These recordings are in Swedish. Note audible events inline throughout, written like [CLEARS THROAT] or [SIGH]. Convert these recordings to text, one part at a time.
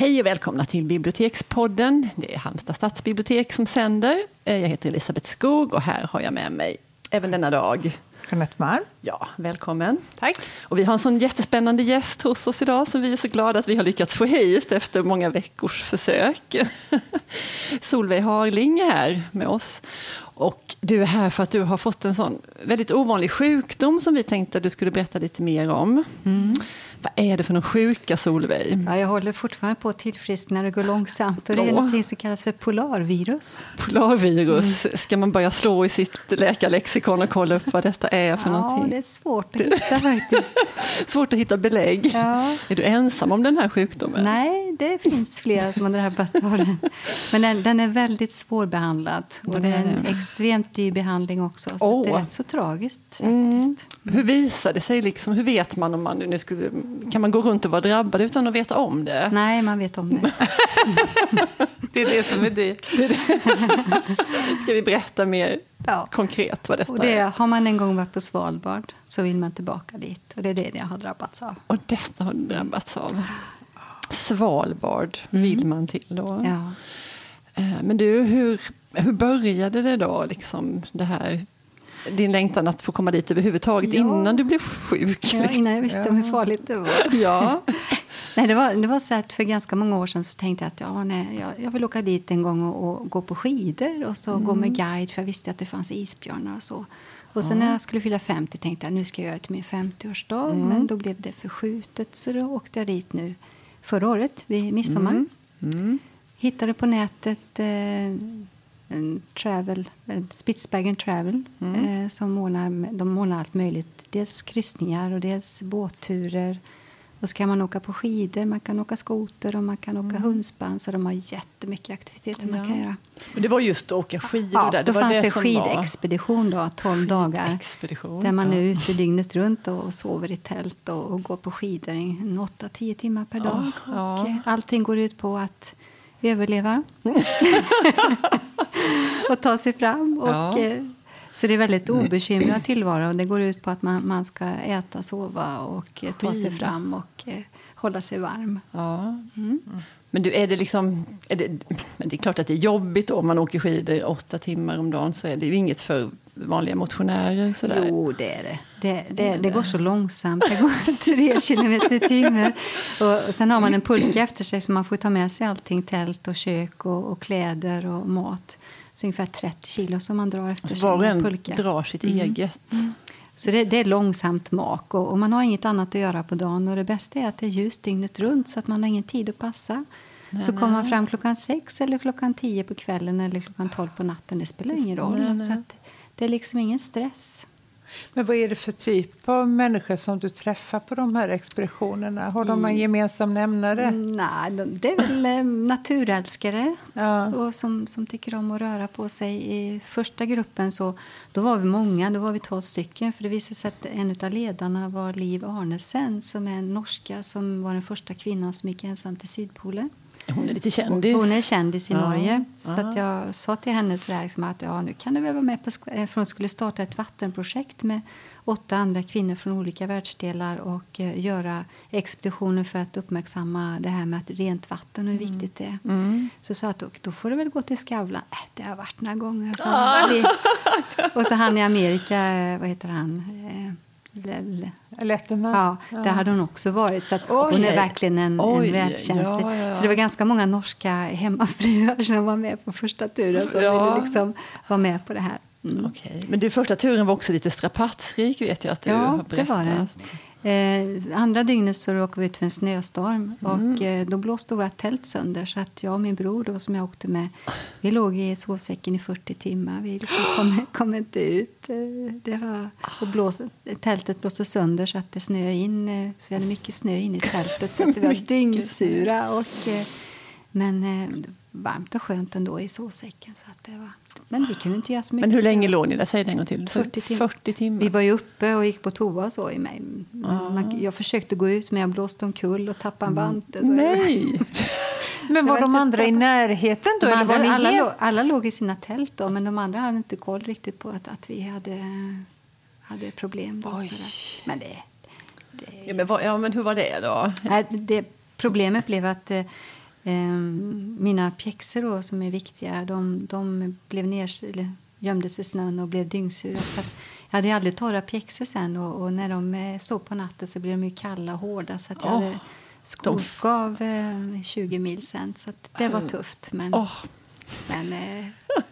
Hej och välkomna till Bibliotekspodden. Det är Halmstad stadsbibliotek som sänder. Eh, jag heter Elisabeth Skog och här har jag med mig även denna dag Jeanette Malm. Ja, välkommen. Tack. Och vi har en sån jättespännande gäst hos oss idag som vi är så glada att vi har lyckats få hit efter många veckors försök. [LAUGHS] Solveig Harling är här med oss. Och du är här för att du har fått en sån väldigt ovanlig sjukdom som vi tänkte att du skulle berätta lite mer om. Mm. Vad är det för någon sjuka, Solveig? Ja, jag håller fortfarande på att tillfriskna, det går långsamt. Och det är något som kallas för polarvirus. Polarvirus. Mm. Ska man börja slå i sitt läkarlexikon och kolla upp vad detta är för ja, någonting? Det är svårt att hitta faktiskt. [LAUGHS] svårt att hitta belägg. Ja. Är du ensam om den här sjukdomen? Nej, det finns flera som har drabbats av den. Men den, den är väldigt svårbehandlad. Och det är en extremt dyr behandling också. Så oh. det är rätt så tragiskt. Mm. Hur visar det sig? Liksom, hur vet man om man nu skulle kan man gå runt och vara drabbad utan att veta om det? Nej, man vet om det. [LAUGHS] det är det som är dyrt. [LAUGHS] [LAUGHS] Ska vi berätta mer ja. konkret vad detta och det, är? Har man en gång varit på Svalbard så vill man tillbaka dit. Och det är det jag har drabbats av. Och detta har du drabbats av? Svalbard mm. vill man till då? Ja. Eh, men du, hur, hur började det då, liksom det här din längtan att få komma dit överhuvudtaget ja. innan du blev sjuk? Ja, innan jag visste ja. hur farligt det var. [LAUGHS] Ja. nej, det var, det var så att för ganska många år sedan så tänkte jag att ja, nej, jag, jag vill åka dit en gång och, och gå på skidor och så mm. gå med guide för jag visste att det fanns isbjörnar och så. Och sen när jag skulle fylla 50 tänkte jag nu ska jag göra det till min 50-årsdag. Mm. Men då blev det förskjutet så då åkte jag dit nu förra året vid midsommar. Mm. mm. Hittade på nätet eh, en travel, Spitsbergen Travel mm. eh, som ordnar, de ordnar allt möjligt. Dels kryssningar och dels båtturer. Och så kan man åka på skidor, man kan åka skoter och man kan åka mm. hundspann. Så de har jättemycket aktiviteter ja. man kan göra. Men det var just att åka skidor ja, där? Det då fanns det, det skidexpedition då, 12 dagar. Där man ja. är ute dygnet runt och sover i tält och, och går på skidor 8-10 timmar per dag. Ja. Och eh, allting går ut på att överleva. [LAUGHS] och ta sig fram. Och, ja. Eh, så det är väldigt obekymrad tillvaro. Och det går ut på att man, man ska äta, sova och eh, ta sig fram och eh, hålla sig varm. Ja. Mm. Men du, är det liksom... Är det, men det är klart att det är jobbigt då, om man åker skidor åtta timmar om dagen. Så är det ju inget för vanliga motionärer. Sådär. Jo, det är det. Det, det, det går så långsamt. Det går [LAUGHS] tre kilometer i timmen. Och sen har man en pulka efter sig så man får ta med sig allting. Tält och kök och, och kläder och mat. Så ungefär 30 kilo som man drar efter sig. Var och en pulka. drar sitt mm. eget. Mm. Så det, det, är långsamt mak och, och, man har inget annat att göra på dagen. Och det bästa är att det är ljust dygnet runt så att man har ingen tid att passa. Nej, så kommer man fram klockan sex eller klockan tio på kvällen eller klockan tolv på natten. Det spelar ingen roll. Nej, nej. Så det är liksom ingen stress. Men vad är det för typ av människor som du träffar på de här expeditionerna? Har de en gemensam nämnare? Mm, nej, det är väl eh, naturälskare ja. och som, som tycker om att röra på sig. I första gruppen så, då var vi många, då var vi två stycken. För det visade sig att en av ledarna var Liv Arnesen som är en norska som var den första kvinnan som gick ensam till Sydpolen. Hon är lite kändis. Hon är kändis i ja. Norge. Så att jag sa till henne så här, liksom att ja, nu kan du väl vara med på... Eh, för hon skulle starta ett vattenprojekt med åtta andra kvinnor från olika världsdelar och uh, göra expeditioner för att uppmärksamma det här med att rent vatten och hur mm. viktigt det är. Mm. Så sa att då, får du väl gå till Skavlan. Äh, det har varit några gånger. Så ah. [LAUGHS] och så han i Amerika, eh, vad heter han? Letterman. Ja, ja, där hade hon också varit. Så hon är verkligen en, en världskänslig. Ja, ja, så det var ganska många norska hemmafruar som var med på första turen som ville liksom vara med på det här. Mm. Okay. Men du, första turen var också lite strapatsrik vet jag att du ja, har berättat. det var det. Eh, andra dygnet så råkade vi ut för en snöstorm mm. och eh, då blåste våra tält sönder så att jag och min bror då, som jag åkte med, vi låg i sovsäcken i 40 timmar. Vi liksom [GASPS] kom, kom inte ut. Eh, det var, och blås, tältet blåste sönder så att det snöade in, eh, så vi hade mycket snö in i tältet så att vi var [LAUGHS] dyngsura. Och, eh, men eh, varmt och skönt ändå i sovsäcken. Så att det var, men vi kunde inte göra så mycket. Men hur länge låg ni där? Säg det en gång till. 40 timmar. 40 timmar. Vi var ju uppe och gick på toa och så i mig. Man, jag försökte gå ut men jag blåste omkull och tappade en vante. Mm. Nej! [LAUGHS] [LAUGHS] men var de andra i närheten då? Andra, eller var alla, låg, alla låg i sina tält då, men de andra hade inte koll riktigt på att, att vi hade, hade problem. Då, men det... det ja, men ja, men hur var det då? Det, problemet blev att eh, mina pjäxor då, som är viktiga, de, de blev ners, eller gömdes i snön och blev dyngsura. Så jag hade ju aldrig torra pjäxor sen och, och när de eh, stod på natten så blev de ju kalla och hårda. Så att jag Åh, hade skoskav eh, 20 mil sen. Så det var tufft. Men, Åh, men eh, [LAUGHS]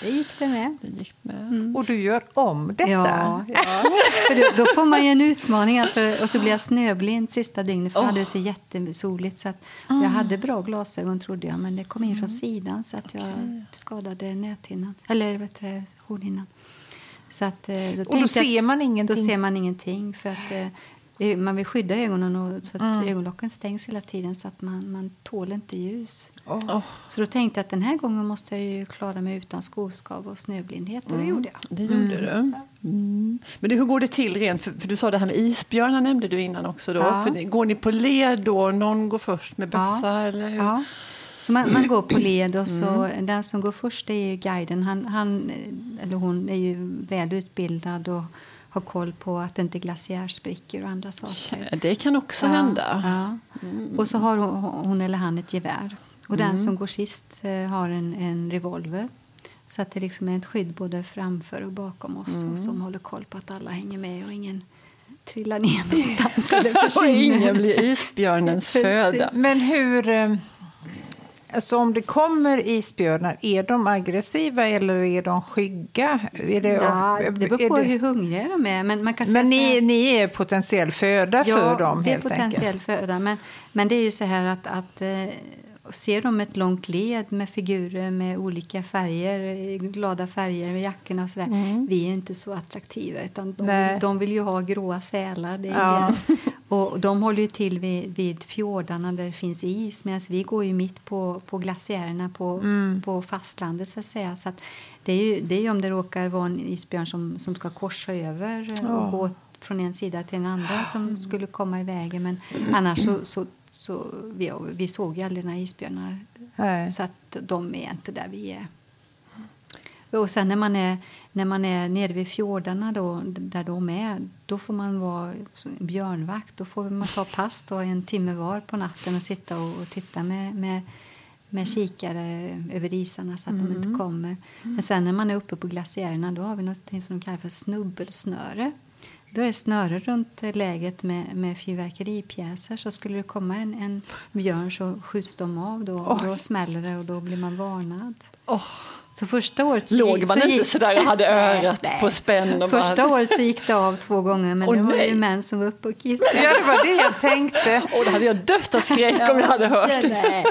det gick det med. det gick med. Och du gör om detta. Ja, ja. För då, då får man ju en utmaning. Alltså, och så blir jag snöblind sista dygnet. För jag hade det så jättesoligt. Så att Jag hade bra glasögon trodde jag. Men det kom in från sidan så att jag skadade näthinnan. Eller vet du, hornhinnan. Så att, eh, då Och då ser man ingenting. Då ser man ingenting. För att, eh, man vill skydda ögonen och, så att Mm. ögonlocken stängs hela tiden så att man, man tål inte ljus. Åh, Så då tänkte jag att den här gången måste jag ju klara mig utan skoskav och snöblindhet. Och det gjorde jag. det gjorde du. Mm. Men du, hur går det till rent? För, för du sa det här med isbjörnar nämnde du innan också. Då. Ja. För, det- går ni på led då? Någon går först med bössa? Ja. Eller hur? Ja. Så man, man går på led och så den som går först är ju guiden. Han, han, eller hon är ju väl utbildad och har koll på att det inte glaciärsprickor och andra saker. Ja, Det kan också Ja, hända. Ja. Och så har hon, hon eller han ett gevär. Och den som går sist eh, har en, en revolver. Så att det liksom är ett skydd både framför och bakom oss och som håller koll på att alla hänger med och ingen trillar ner någonstans [LAUGHS] eller Och försvinner. ingen blir isbjörnens föda. Men hur... Alltså om det kommer isbjörnar, är de aggressiva eller är de skygga? Är det, Ja, det beror på det- hur hungriga de är. Men, man kan säga Men ni, här- ni är potentiell föda för dem är helt potentiell enkelt? föda. Men, men det är ju så här att, att eh, ser de ett långt led med figurer med olika färger, glada färger med jackorna och sådär. Vi är inte så attraktiva utan de, de vill ju ha gråa sälar. Det är Ja. Och de håller ju till vid, vid fjordarna där det finns is medan vi går ju mitt på, på glaciärerna på, på fastlandet så att säga. Så att det, är ju, det är ju om det råkar vara en isbjörn som, som ska korsa över Ja. och gå från en sida till den andra som skulle komma i vägen. Men annars så, så, så vi, vi såg ju aldrig några isbjörnar. Nej. Så att de är inte där vi är. Och sen när man är, när man är nere vid fjordarna då, där de är, då får man vara björnvakt. Då får man ta pass då, en timme var på natten och sitta och, och titta med, med, med kikare över isarna så att de inte kommer. Men sen när man är uppe på glaciärerna då har vi något som de kallar för snubbelsnöre. Då är det snöre runt läget med, med fyrverkeripjäser. Så skulle det komma en, en björn så skjuts de av då. Och då smäller det och då blir man varnad. Åh, Så första året så låg gick, man så inte gick, sådär och hade [LAUGHS] örat nej. på spänn? Och Första bara, året så gick det av två gånger men Åh, det var nej. ju män som var uppe och kissade. Ja, det var det jag tänkte. [LAUGHS] Åh, då hade jag dött av skräck om jag hade hört. Nej,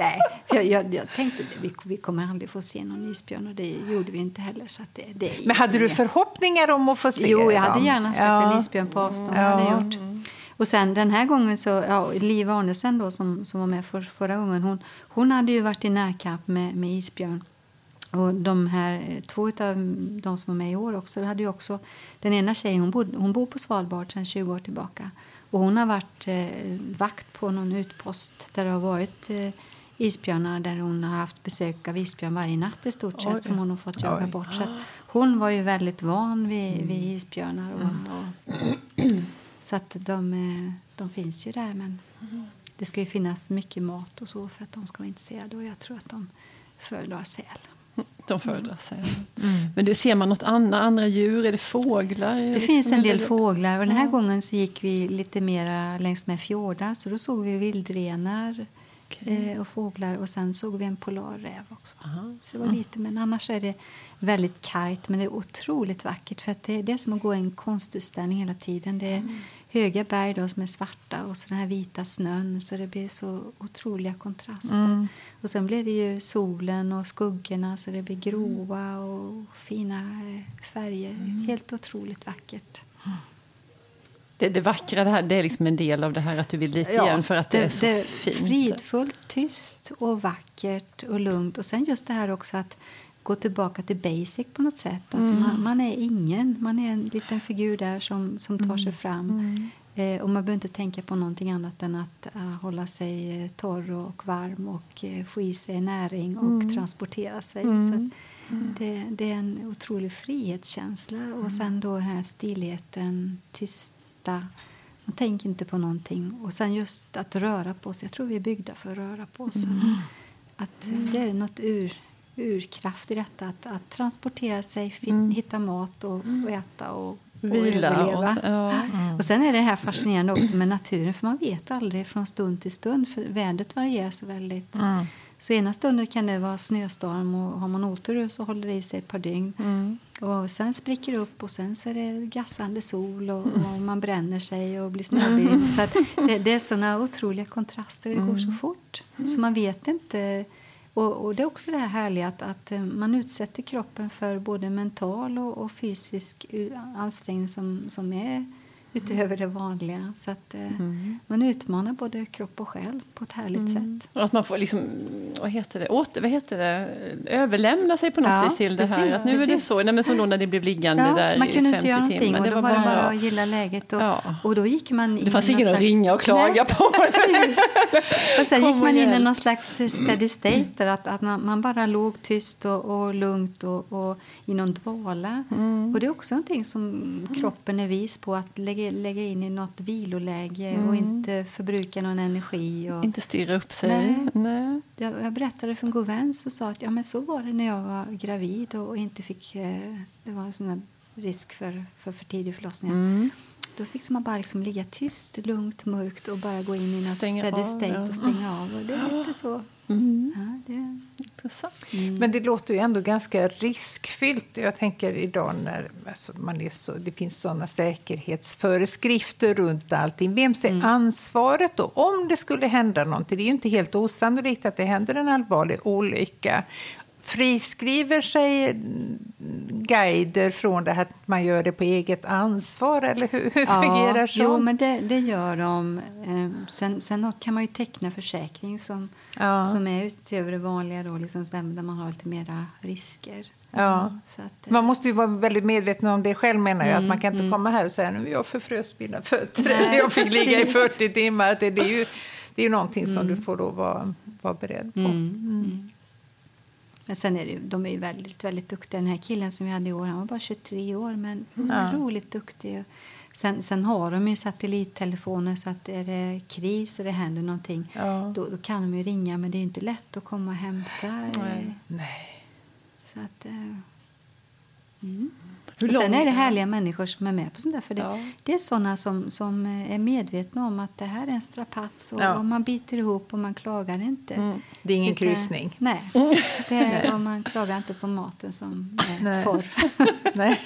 nej. Jag, jag, jag tänkte att vi, vi kommer aldrig få se någon isbjörn och det gjorde vi inte heller. Så att det, det Men hade du förhoppningar om att få se Jo, jag hade dem? gärna sett Ja. en isbjörn på avstånd. Ja. Hade gjort. Och sen den här gången så, ja, Liv Arnesen då som, som var med för, förra gången, hon, hon hade ju varit i närkamp med, med isbjörn. Och de här, två av de som var med i år också, hade ju också, den ena tjejen hon, bod, hon bor på Svalbard sedan 20 år tillbaka. Och hon har varit eh, vakt på någon utpost där det har varit eh, isbjörnar där hon har haft besök av isbjörn varje natt i stort sett Oj. som hon har fått jaga Oj. bort. Så hon var ju väldigt van vid, vid isbjörnar. Och, och, så att de, eh, de finns ju där men det ska ju finnas mycket mat och så för att de ska vara intresserade och jag tror att de föredrar säl. [LAUGHS] De föredrar sig. Men du, ser man något annat, andra djur? Är det fåglar? Det finns en del fåglar och den här gången så gick vi lite mera längs med fjordar så då såg vi vildrenar eh, och fåglar och sen såg vi en polarräv också. Så det var lite, men annars är det väldigt kargt men det är otroligt vackert för det, det är som att gå i en konstutställning hela tiden. Det är höga berg då som är svarta och så den här vita snön så det blir så otroliga kontraster. Och sen blir det ju solen och skuggorna så det blir gråa och fina eh, färger. Helt otroligt vackert. Det, det vackra det här, det är liksom en del av det här att du vill dit igen för att det, är så fint. Fridfullt, tyst och vackert och lugnt. Och sen just det här också att gå tillbaka till basic på något sätt. Att Mm. man, man är ingen, man är en liten figur där som, som tar Mm. sig fram. Eh, och man behöver inte tänka på någonting annat än att eh, hålla sig eh, torr och varm och eh, få i sig näring och Mm. transportera sig. Så att det, det är en otrolig frihetskänsla. Mm. Och sen då den här stillheten, tysta Man tänker inte på någonting. Och sen just att röra på sig. Jag tror vi är byggda för att röra på oss. Mm. Att, att det är något ur, urkraft i detta. Att, att transportera sig, Mm. hitta mat och, och äta och, och Vila. Och, ja. Och sen är det här fascinerande också med naturen. För man vet aldrig från stund till stund. För vädret varierar så väldigt. Mm. Så ena stunden kan det vara snöstorm och har man otur så håller det i sig ett par dygn. Mm. Och sen spricker det upp och sen så är det gassande sol och, och man bränner sig och blir snöblind. [LAUGHS] Så att det, det är såna otroliga kontraster. Det går så fort. Så man vet inte. Och, och det är också det här härliga att, att eh, man utsätter kroppen för både mental och, och fysisk eh, ansträngning som, som är utöver det vanliga. Så att eh, man utmanar både kropp och själ på ett härligt sätt. Och att man får liksom, vad heter det, åter, vad heter det, överlämna sig på något Ja, vis till det här. precis, Att nu är det precis. så, nej, men som då när det blev liggande Ja, där man i kunde 50 inte göra någonting timmar. och då var det bara att gilla läget. Och, Ja. och då gick man in Det fanns i ingen att ringa och klaga Nej, på. precis. och sen gick man in i någon slags steady state där att, att man, man bara låg tyst och, och lugnt och, och i någon dvala. Mm. Och det är också någonting som kroppen är vis på att lägga, lägga in i något viloläge och inte förbruka någon energi. Och, Mm. Inte stirra upp sig. Nej. Nej. jag, jag berättade för en god vän och sa att ja, men så var det när jag var gravid och, och inte fick, eh, det var en sån risk för, för för tidig förlossning. Mm. Då fick man bara liksom ligga tyst, lugnt, mörkt och bara gå in i något steady state ja. och stänga av. Och det är lite så. Mm. Ja, det, Intressant. Men det låter ju ändå ganska riskfyllt. Jag tänker idag när alltså man är så, det finns såna säkerhetsföreskrifter runt allting. Vem ser ansvaret då? Om det skulle hända någonting, det är ju inte helt osannolikt att det händer en allvarlig olycka. Friskriver sig guider från det här att man gör det på eget ansvar? Eller hur, hur fungerar så? Jo, men det, det gör de. Eh, Sen, sen kan man ju teckna försäkring som, Ja. som är utöver det vanliga då, liksom där, man har lite mera risker. Ja. Att, Man måste ju vara väldigt medveten om det själv menar jag. Att man kan inte komma här och säga nu jag förfrös mina fötter. Nej, [LAUGHS] jag fick ligga i precis. 40 timmar. Det, det är ju det är ju någonting som du får då vara, vara beredd på. Mm. Men sen är det, de är ju väldigt, väldigt duktiga. Den här killen som vi hade i år, han var bara 23 år men Ja. otroligt duktig. Sen, sen har de ju satellittelefoner så att är det kris och det händer någonting Ja. då, då kan de ju ringa men det är inte lätt att komma och hämta. Nej. Nej. Så att, eh, mm. Hur Och sen lång- är det härliga människor som är med på sånt där. För det, Ja. det är såna som, som är medvetna om att det här är en strapats och, Ja. och man biter ihop och man klagar inte. Mm. Det är ingen Lite- kryssning. Nej, [LAUGHS] det är, och man klagar inte på maten som är Nej. torr. [LAUGHS] Nej.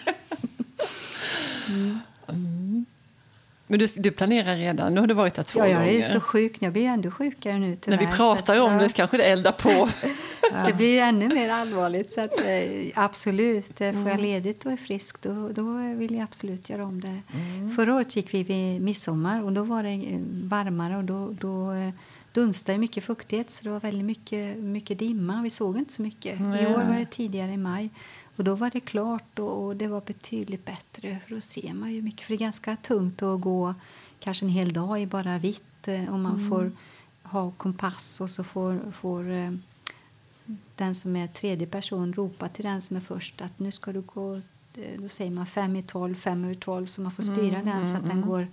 Men du, du planerar redan, nu har du varit där två Ja, jag är ju gånger. så sjuk, jag blir ännu sjukare nu När tyvärr. vi pratar om ja, det kanske det eldar på. [LAUGHS] Det blir ännu mer allvarligt. Så att, eh, absolut, eh, får Mm. jag ledigt och är frisk då, då vill jag absolut göra om det. Mm. Förra året gick vi vid midsommar och då var det eh, varmare och då, då dunstade mycket fuktighet så det var väldigt mycket, mycket dimma. Vi såg inte så mycket. I Nej. år var det tidigare i maj. Och då var det klart och, och det var betydligt bättre för då ser man ju mycket. För det är ganska tungt att gå kanske en hel dag i bara vitt och man får ha kompass och så får, får den som är tredje person ropa till den som är först att nu ska du gå eh, då säger man fem i tolv, fem över tolv så man får styra den så att den går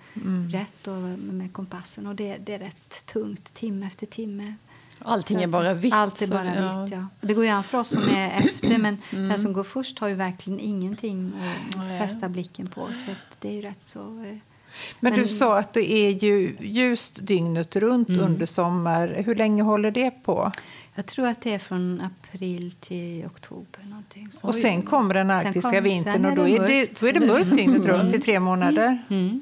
rätt och med kompassen och det, det är rätt tungt timme efter timme. Allting Så är bara vitt. Allt är bara ja. vitt, ja. Det går ju an för oss som är [CLEARS THROAT] efter men den som går först har ju verkligen ingenting att fästa blicken på så att det är ju rätt så... eh, Men du Men- sa att det är ju ljust dygnet runt under sommar. Hur länge håller det på? Jag tror att det är från april till oktober. Någonting. Så- Och sen kommer den arktiska kom- vintern och då är det, då är det mörkt dygnet runt i tre månader. Mm.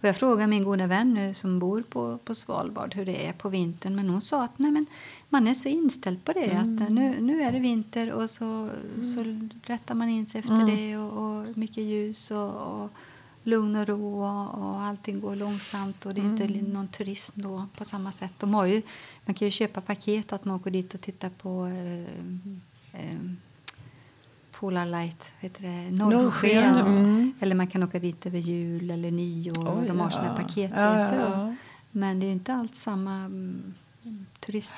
Och jag frågade min goda vän nu som bor på, på Svalbard hur det är på vintern. Men hon sa att nej, men man är så inställd på det. Att eh, nu, nu är det vinter och så, så rättar man in sig efter det. Och, och mycket ljus och, och lugn och ro och, och allting går långsamt. Och det är inte någon turism då på samma sätt. De har ju, man kan ju köpa paket att man åker dit och tittar på eh, eh, Polar Light, heter det? Norrsken, mm. Eller man kan åka dit över jul eller nyår. Oj, de har ja. såna Ja, paketresor. ja, ja. Men det är ju inte alls samma mm, turist.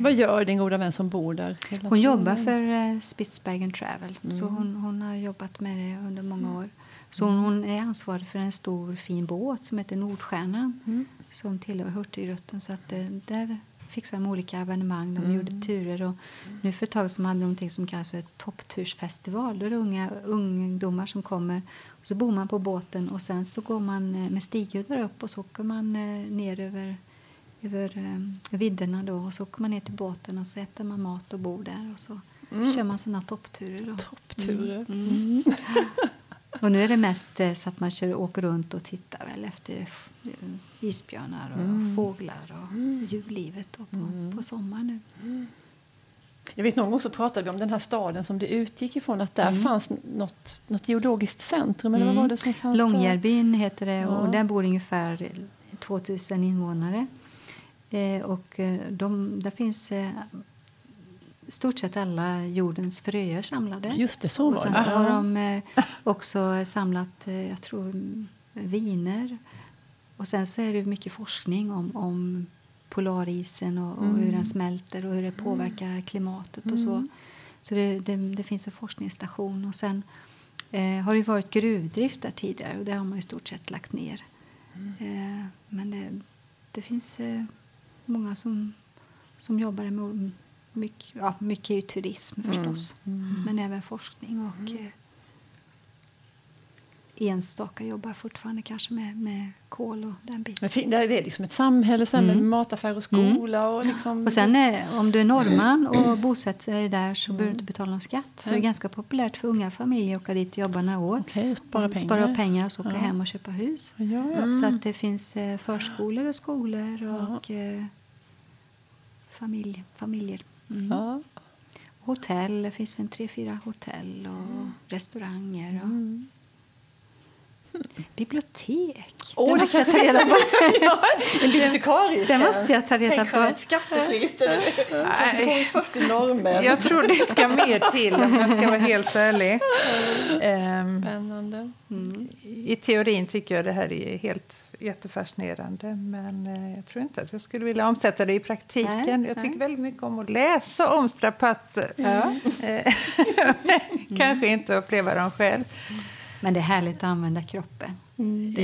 Vad gör din goda vän som bor där? Hon tiden? jobbar för eh, Spitsbergen Travel. Så hon, hon har jobbat med det under många år. Så hon är ansvarig för en stor fin båt som heter Nordstjärnan Mm. som tillhör Hurtigruten. Så att, eh, där fixar de olika evenemang. De Mm. gjorde turer och nu för ett tag som hade de någonting som kallas för topptursfestival. Då är det unga ungdomar som kommer och så bor man på båten och sen så går man eh, med stighyddor upp och så åker man eh, ner över över eh, vidderna då och så åker man ner till båten och så äter man mat och bor där och så Mm. kör man sina toppturer. Då. Toppturer. Mm. Och nu är det mest eh, så att man kör, åker runt och tittar väl efter eh, isbjörnar och Mm. fåglar och djurlivet då på, på sommaren nu. Jag vet någon gång så pratade vi om den här staden som det utgick ifrån att där fanns något, något geologiskt centrum. Eller vad var det som fanns? Långjärbyn heter det och Ja. där bor ungefär 2000 invånare. Eh, och eh, de, där finns eh, stort sett alla jordens fröer samlade. Just det, så och var sen det. så har de också samlat, jag tror, mm, viner. Och sen så är det mycket forskning om, om polarisen och, och hur den smälter och hur det påverkar klimatet och så. Så det, det, det finns en forskningsstation. Och sen eh, har det varit gruvdrift där tidigare och det har man i stort sett lagt ner. Eh, men det, det finns eh, många som, som jobbar med mycket, ja, mycket turism förstås. Men även forskning och eh, enstaka jobbar fortfarande kanske med, med kol och den biten. Men fin- där är det liksom ett samhälle sen med mataffär och skola. Och, liksom, Och sen är, om du är norrman och bosätter dig där så behöver du inte betala någon skatt. Så det är ganska populärt för unga familjer att åka dit och jobba några år. Okej, spara pengar. Spara pengar och så åka Ja. hem och köpa hus. Ja, ja. Så att det finns eh, förskolor och skolor och eh, familj, familjer. Mm. Ja. Hotell, det finns väl tre, fyra hotell och restauranger. Och Mm. Bibliotek. Åh, det [LAUGHS] måste jag ta reda på. ja, en bibliotekarietjänst. Det måste jag ta reda Tänk på. ett skattefritt. Nej. Så får vi 40 norrmän. Jag tror det ska mer till om jag ska vara helt ärlig. Ehm, Spännande. I teorin tycker jag det här är helt jättefascinerande men eh, jag tror inte att jag skulle vilja omsätta det i praktiken. Nej, jag tycker nej. väldigt mycket om att läsa om strapatser. Eh, [LAUGHS] Kanske inte uppleva dem själv. Men det är härligt att använda kroppen.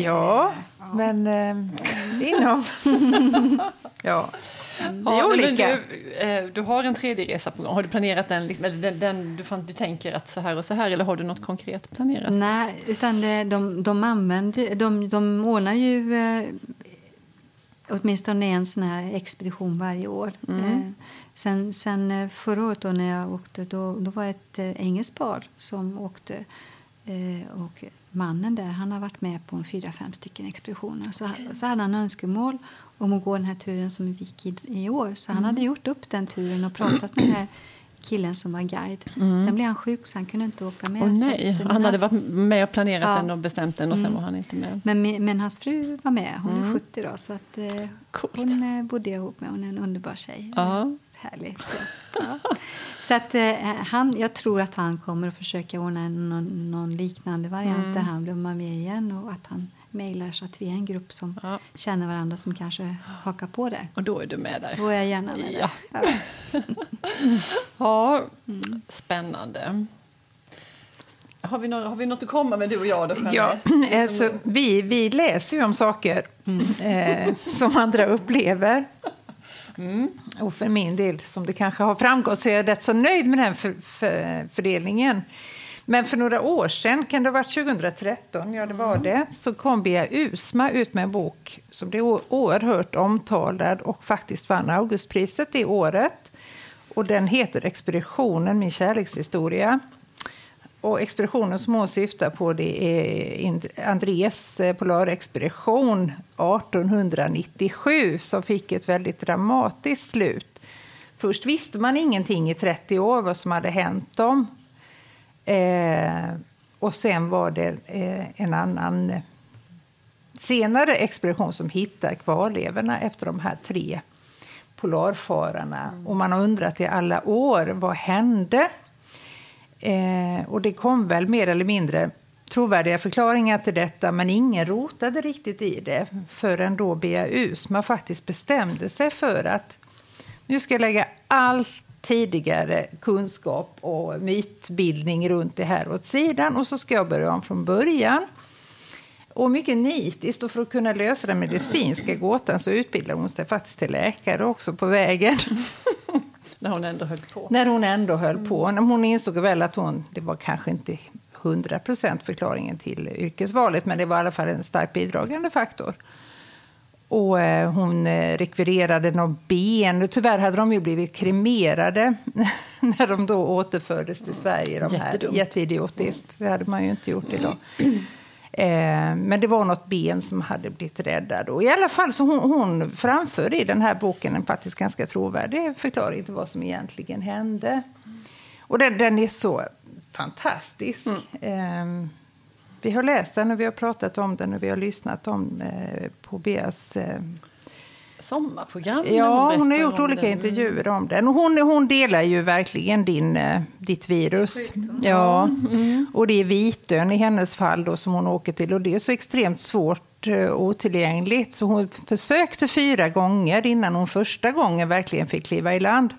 Ja, men eh, inom... [LAUGHS] ja. Det är Ja, olika. Du, eh, du har en tredje resa på gång. Har du planerat den? liksom- Eller den, den du, fan- du tänker att så här och så här eller har du något konkret planerat? Nej, utan det, de, de, använder, de, de ordnar ju eh, åtminstone en sån här expedition varje år. Eh, sen, sen eh, förra året då när jag åkte, då, då var det ett eh, engelskt par som åkte. Eh, och mannen där, han har varit med på en fyra, fem stycken expeditioner. Så, så hade han önskemål om att gå den här turen som vi gick i, i år. Så han hade gjort upp den turen och pratat med den här killen som var guide. Sen blev han sjuk så han kunde inte åka med. Så nej, att- men han hade hans- varit med och planerat Ja. den och bestämt den och sen var han inte med. men, men hans fru var med. Hon är 70 då, så att, eh, hon eh, bodde jag ihop med. Hon är en underbar tjej. Ja. Härligt. Så, ja. så att, eh, han, jag tror att han kommer att försöka ordna en, någon, någon liknande variant där han blir med igen och att han mejlar så att vi är en grupp som Ja. känner varandra som kanske hakar på där. Och då är du med där. Då är jag gärna med Ja. där. Ja. [LAUGHS] Ja, Mm. spännande. Har vi, några, har vi något att komma med du och jag? Då, Ja, Jeanette? [CLEARS THROAT] alltså, vi, vi läser ju om saker eh, som andra upplever. [LAUGHS] Mm. Och för min del, som det kanske har framgått, så är jag rätt så nöjd med den för, för, fördelningen. Men för några år sedan, kan det ha varit 2013, ja det var det, så kom Bea Usma ut med en bok som blev oerhört omtalad och faktiskt vann Augustpriset det året. Och den heter Expeditionen, min kärlekshistoria. Och expeditionen som hon syftar på det är Andrés eh, polarexpedition 1897 som fick ett väldigt dramatiskt slut. Först visste man ingenting i 30 år vad som hade hänt dem. Eh, och sen var det eh, en annan senare expedition som hittade kvarlevorna efter de här tre polarfararna. Och man har undrat i alla år, vad hände? Eh, och det kom väl mer eller mindre trovärdiga förklaringar till detta men ingen rotade riktigt i det förrän då Bea Man faktiskt bestämde sig för att nu ska jag lägga all tidigare kunskap och mytbildning runt det här åt sidan och så ska jag börja om från början. Och mycket nitiskt, och för att kunna lösa den medicinska gåtan så utbildade hon sig faktiskt till läkare också på vägen. [LAUGHS] När hon ändå höll på. När hon ändå höll på. Hon insåg väl att hon, det var kanske inte 100 procent förklaringen till yrkesvalet, men det var i alla fall en starkt bidragande faktor. Och eh, hon eh, rekvirerade några ben. Tyvärr hade de ju blivit kremerade [LAUGHS] när de då återfördes till Sverige. De här. Jätteidiotiskt. Det hade man ju inte gjort idag. [CLEARS THROAT] Eh, men det var något ben som hade blivit räddad. Och I alla fall så hon, hon framför i den här boken en faktiskt ganska trovärdig förklaring till vad som egentligen hände. Och den, den är så fantastisk. Mm. Eh, vi har läst den och vi har pratat om den och vi har lyssnat om eh, på Beas eh, sommarprogram. Ja, hon, har gjort olika den. intervjuer om den. Och hon, hon delar ju verkligen din, eh, ditt virus. Ja, mm. och det är Vitön i hennes fall då, som hon åker till. Och det är så extremt svårt och eh, otillgängligt. Så hon försökte fyra gånger innan hon första gången verkligen fick kliva i land.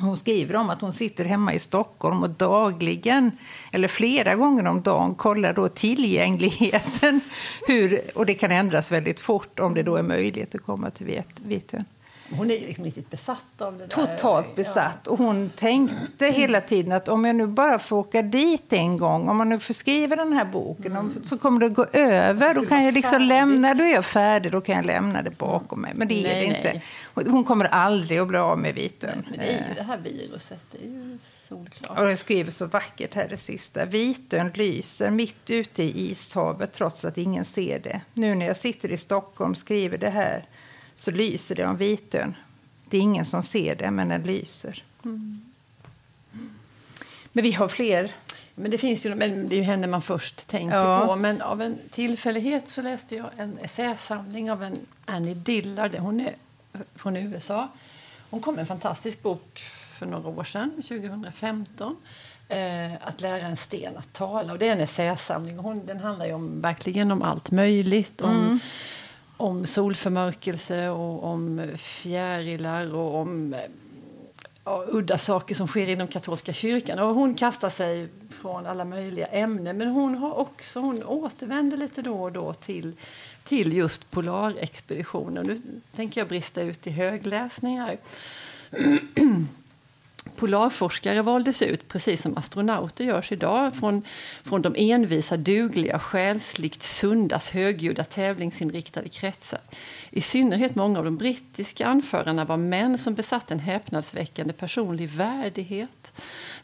Hon skriver om att hon sitter hemma i Stockholm och dagligen, eller flera gånger om dagen, kollar då tillgängligheten. [LAUGHS] Hur, och det kan ändras väldigt fort om det då är möjligt att komma till Vitön. Hon är ju liksom riktigt besatt av det där. Totalt besatt. Och hon tänkte [CLEARS THROAT] hela tiden att om jag nu bara får åka dit en gång, om man nu får skriva den här boken, mm. så kommer det gå över. Då kan jag liksom lämna, då är jag färdig, då kan jag lämna det bakom mig. Men det är nej, det inte. Hon kommer aldrig att bli av med Vitön. Men det är ju det här viruset, det är ju solklart. Och hon skriver så vackert här det sista. Vitön lyser mitt ute i ishavet trots att ingen ser det. Nu när jag sitter i Stockholm skriver det här så lyser det om Vitön. Det är ingen som ser det, men den lyser. Mm. Men vi har fler. Men det finns ju, men det är ju henne man först tänker ja. på. Men av en tillfällighet så läste jag en essäsamling av en Annie Dillard. Hon är från USA. Hon kom med en fantastisk bok för några år sedan, 2015. Eh, att lära en sten att tala. Och det är en essäsamling. Hon, den handlar ju om, verkligen om allt möjligt. Om, mm om solförmörkelse och om fjärilar och om ja, udda saker som sker inom katolska kyrkan. Och hon kastar sig från alla möjliga ämnen men hon har också hon återvänder lite då och då till, till just polarexpeditionen. Nu tänker jag brista ut i högläsningar. [CLEARS THROAT] Polarforskare valdes ut, precis som astronauter görs idag från, från de envisa, dugliga, själsligt sundas, högljudda, tävlingsinriktade kretsar. I synnerhet många av de brittiska anförarna var män som besatt en häpnadsväckande personlig värdighet.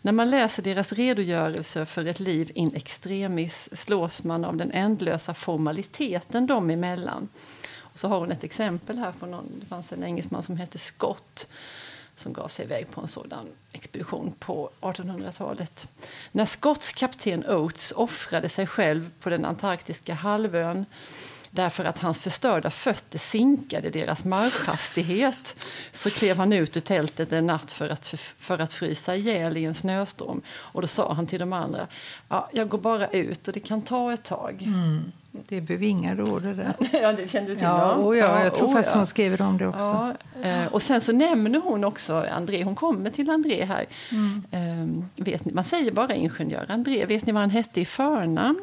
När man läser deras redogörelser för ett liv in extremis slås man av den ändlösa formaliteten dem emellan. Och så har hon ett exempel här från någon, det fanns en engelsman som hette Scott som gav sig iväg på en sådan expedition på 1800-talet. När Scotts kapten Oates offrade sig själv på den antarktiska halvön därför att hans förstörda fötter sinkade deras marschhastighet så klev han ut ur tältet en natt för att, för att frysa ihjäl i en snöstorm. Och då sa han till de andra, ja, jag går bara ut och det kan ta ett tag. Mm. Det är bevingade ord det där. [LAUGHS] ja, det kände du till? Ja, oh ja jag tror oh, faktiskt ja. hon skriver om det också. Ja, eh, och sen så nämner hon också André, hon kommer till André här. Mm. Eh, vet ni, man säger bara ingenjör André, vet ni vad han hette i förnamn?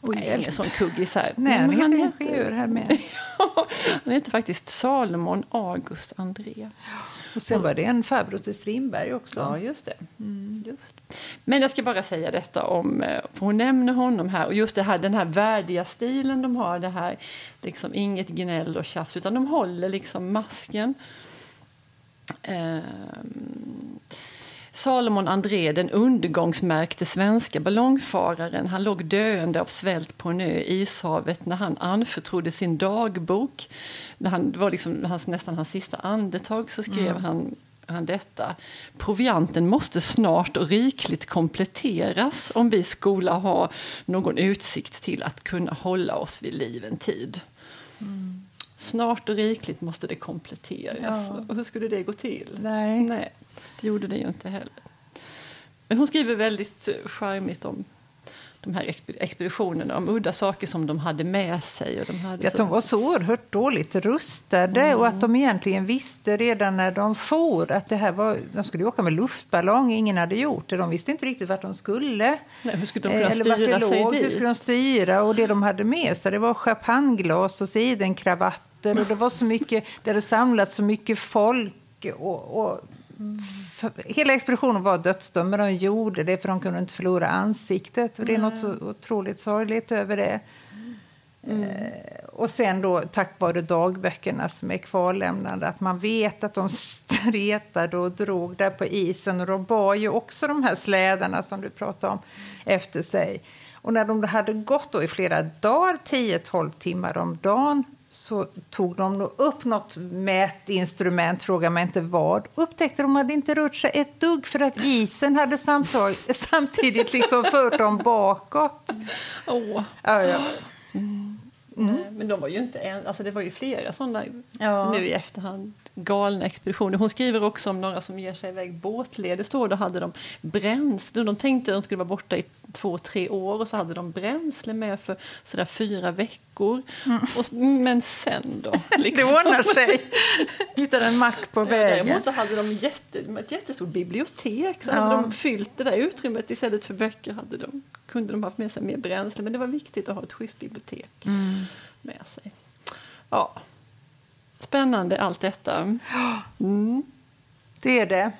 Nej, ingen sån kuggis här. Nej, han, han heter ingenjör här med. [LAUGHS] han heter faktiskt Salomon August André. Och sen var det en farbror till Strindberg också. Ja, just det. Mm. Just. Men jag ska bara säga detta om, eh, för hon nämner honom här, och just det här, den här värdiga stilen de har, det här, liksom inget gnäll och tjafs, utan de håller liksom masken. Um, Salomon André, den undergångsmärkte svenska ballongfararen, han låg döende av svält på en ö i ishavet när han anförtrodde sin dagbok. När han, det var liksom hans, nästan hans sista andetag så skrev mm. han han detta. Provianten måste snart och rikligt kompletteras om vi skola ha någon utsikt till att kunna hålla oss vid liv en tid. Mm. Snart och rikligt måste det kompletteras. Ja. Och hur skulle det gå till? Nej. Nej. Det gjorde det ju inte heller. Men hon skriver väldigt charmigt om de här expeditionerna, om udda saker som de hade med sig. Och de hade att så... de var så oerhört dåligt rustade mm. och att de egentligen visste redan när de for att det här var, de skulle åka med luftballong, ingen hade gjort det. De visste inte riktigt vart de skulle. Nej, hur skulle de kunna Eller styra sig låg, dit? Hur skulle de styra? Och det de hade med sig det var champagneglas och sidenkravatter och det var så mycket, det hade samlats så mycket folk och, och hela expeditionen var dödsdömd, men de gjorde det för de kunde inte förlora ansiktet. Och det är något så otroligt sorgligt över det. Mm. Eh, och sen då tack vare dagböckerna som är kvarlämnade, att man vet att de [LAUGHS] stretade och drog där på isen. Och de bar ju också de här slädarna som du pratade om efter sig. Och när de hade gått då i flera dagar, 10-12 timmar om dagen, så tog de nog upp något mätinstrument, fråga mig inte vad. Upptäckte de hade inte rört sig ett dugg för att isen hade [LAUGHS] samtidigt liksom fört dem bakåt. Oh. Ja, ja. Mm. Men de var ju inte en, alltså det var ju flera sådana ja. nu i efterhand galna expeditioner. Hon skriver också om några som ger sig iväg båtledes. Då, då hade de bränsle. De tänkte att de skulle vara borta i två, tre år och så hade de bränsle med för sådär fyra veckor. Mm. Och, men sen då? [LAUGHS] Liksom. det ordnar sig. [LAUGHS] Hittade en mack på vägen. Däremot så hade de jätte, ett jättestort bibliotek. Så ja. hade de fyllt det där utrymmet istället för böcker. Hade de, kunde de haft med sig mer bränsle. Men det var viktigt att ha ett schysst bibliotek mm. med sig. Ja, Spännande allt detta. Mm. Det är det.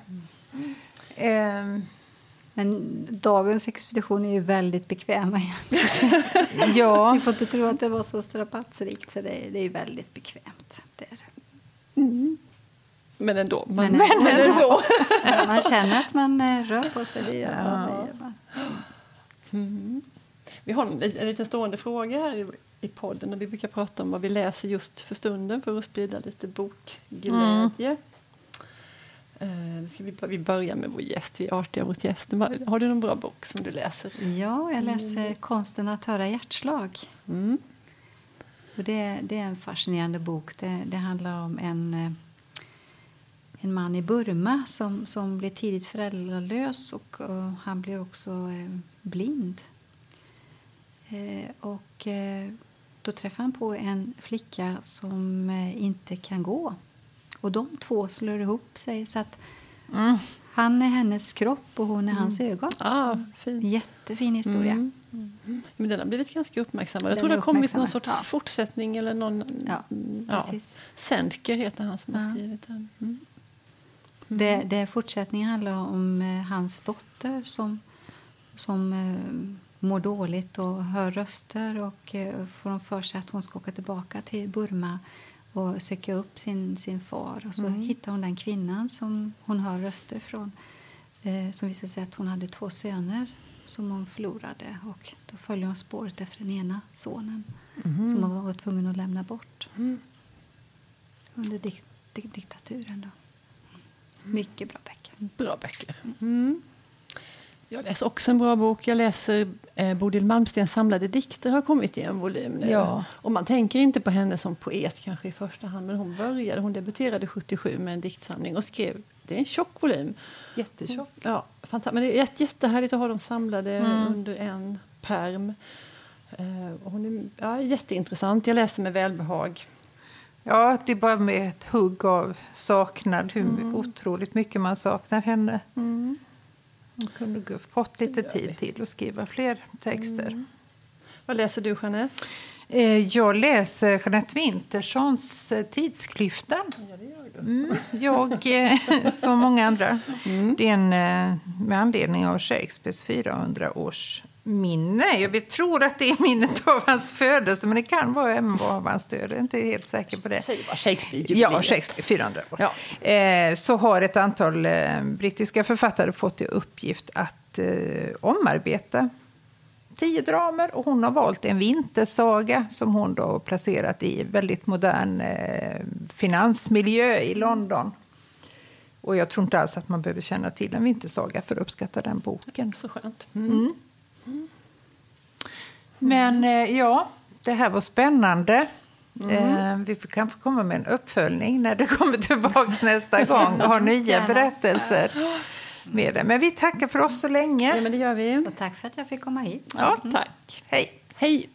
Mm. Men dagens expedition är ju väldigt bekväma. [LAUGHS] ja. Vi får inte tro att det var så strapatsrikt. Så det, är, det är väldigt bekvämt. Det är det. Mm. Men ändå. Man, men, men ändå. [LAUGHS] man känner att man eh, rör på sig. Det gör ja. Mm. Vi har en, en liten stående fråga här i podden och vi brukar prata om vad vi läser just för stunden för att sprida lite bokglädje. Mm. Uh, ska vi, vi börjar med vår gäst, vi är artiga mot gästen. Har du någon bra bok som du läser? Ja, jag läser mm. Konsten att höra hjärtslag. Mm. Och det, det, är en fascinerande bok. Det, det handlar om en, eh, en man i Burma som, som blir tidigt föräldralös och, och han blir också eh, blind. Eh, och eh, då träffar han på en flicka som eh, inte kan gå. Och de två slår ihop sig så att mm. han är hennes kropp och hon är mm. hans ögon. Ah, fin. Jättefin historia. Mm. Mm. Men den har blivit ganska uppmärksammad. Jag tror det har kommit någon sorts ja. fortsättning eller någon... Ja, ja. Sendker heter han som har skrivit den. Mm. Det, det fortsättningen handlar om eh, hans dotter som, som eh, mår dåligt och hör röster och eh, får för sig att hon ska åka tillbaka till Burma och söka upp sin, sin far. Och så mm. hittar hon den kvinnan som hon hör röster från. Eh, som visar sig att hon hade två söner som hon förlorade. Och då följer hon spåret efter den ena sonen mm. som hon var tvungen att lämna bort mm. under dik dik diktaturen. Då. Mycket bra böcker. Bra böcker. Mm. Jag läser också en bra bok. Jag läser eh, Bodil Malmstens samlade dikter har kommit i en volym nu. Ja. Och man tänker inte på henne som poet kanske i första hand, men hon började, hon debuterade 77 med en diktsamling och skrev, det är en tjock volym. Jättetjock. Ja, fantastiskt. Men det är jättehärligt att ha dem samlade mm. under en perm. Eh, och hon är ja, jätteintressant. Jag läste med välbehag. Ja, det är bara med ett hugg av saknad, hur mm. otroligt mycket man saknar henne. Mm. Hon kunde fått lite tid till att skriva fler texter. Mm. Vad läser du, Jeanette? Eh, jag läser Jeanette Winterssons eh, Tidsklyftan. Ja, det gör du. Mm, jag, eh, som många andra. Mm. Det är en, med anledning av Shakespeares 400 års minne. Jag tror att det är minnet av hans födelse, men det kan vara även av hans död. Jag är inte helt säker på det. Säg bara Shakespeare. Ja, Shakespeare, 400 år. Ja. Eh, så har ett antal eh, brittiska författare fått i uppgift att eh, omarbeta tio dramer och hon har valt en vintersaga som hon då placerat i väldigt modern eh, finansmiljö i London. Och jag tror inte alls att man behöver känna till en vintersaga för att uppskatta den boken. Så skönt. Mm. Mm. Men eh, ja, det här var spännande. Mm. Vi får kanske komma med en uppföljning när du kommer tillbaka nästa gång och har nya berättelser. med det. Men vi tackar för oss så länge. Ja, men det gör vi. Och tack för att jag fick komma hit. Ja, Tack. hej. Hej.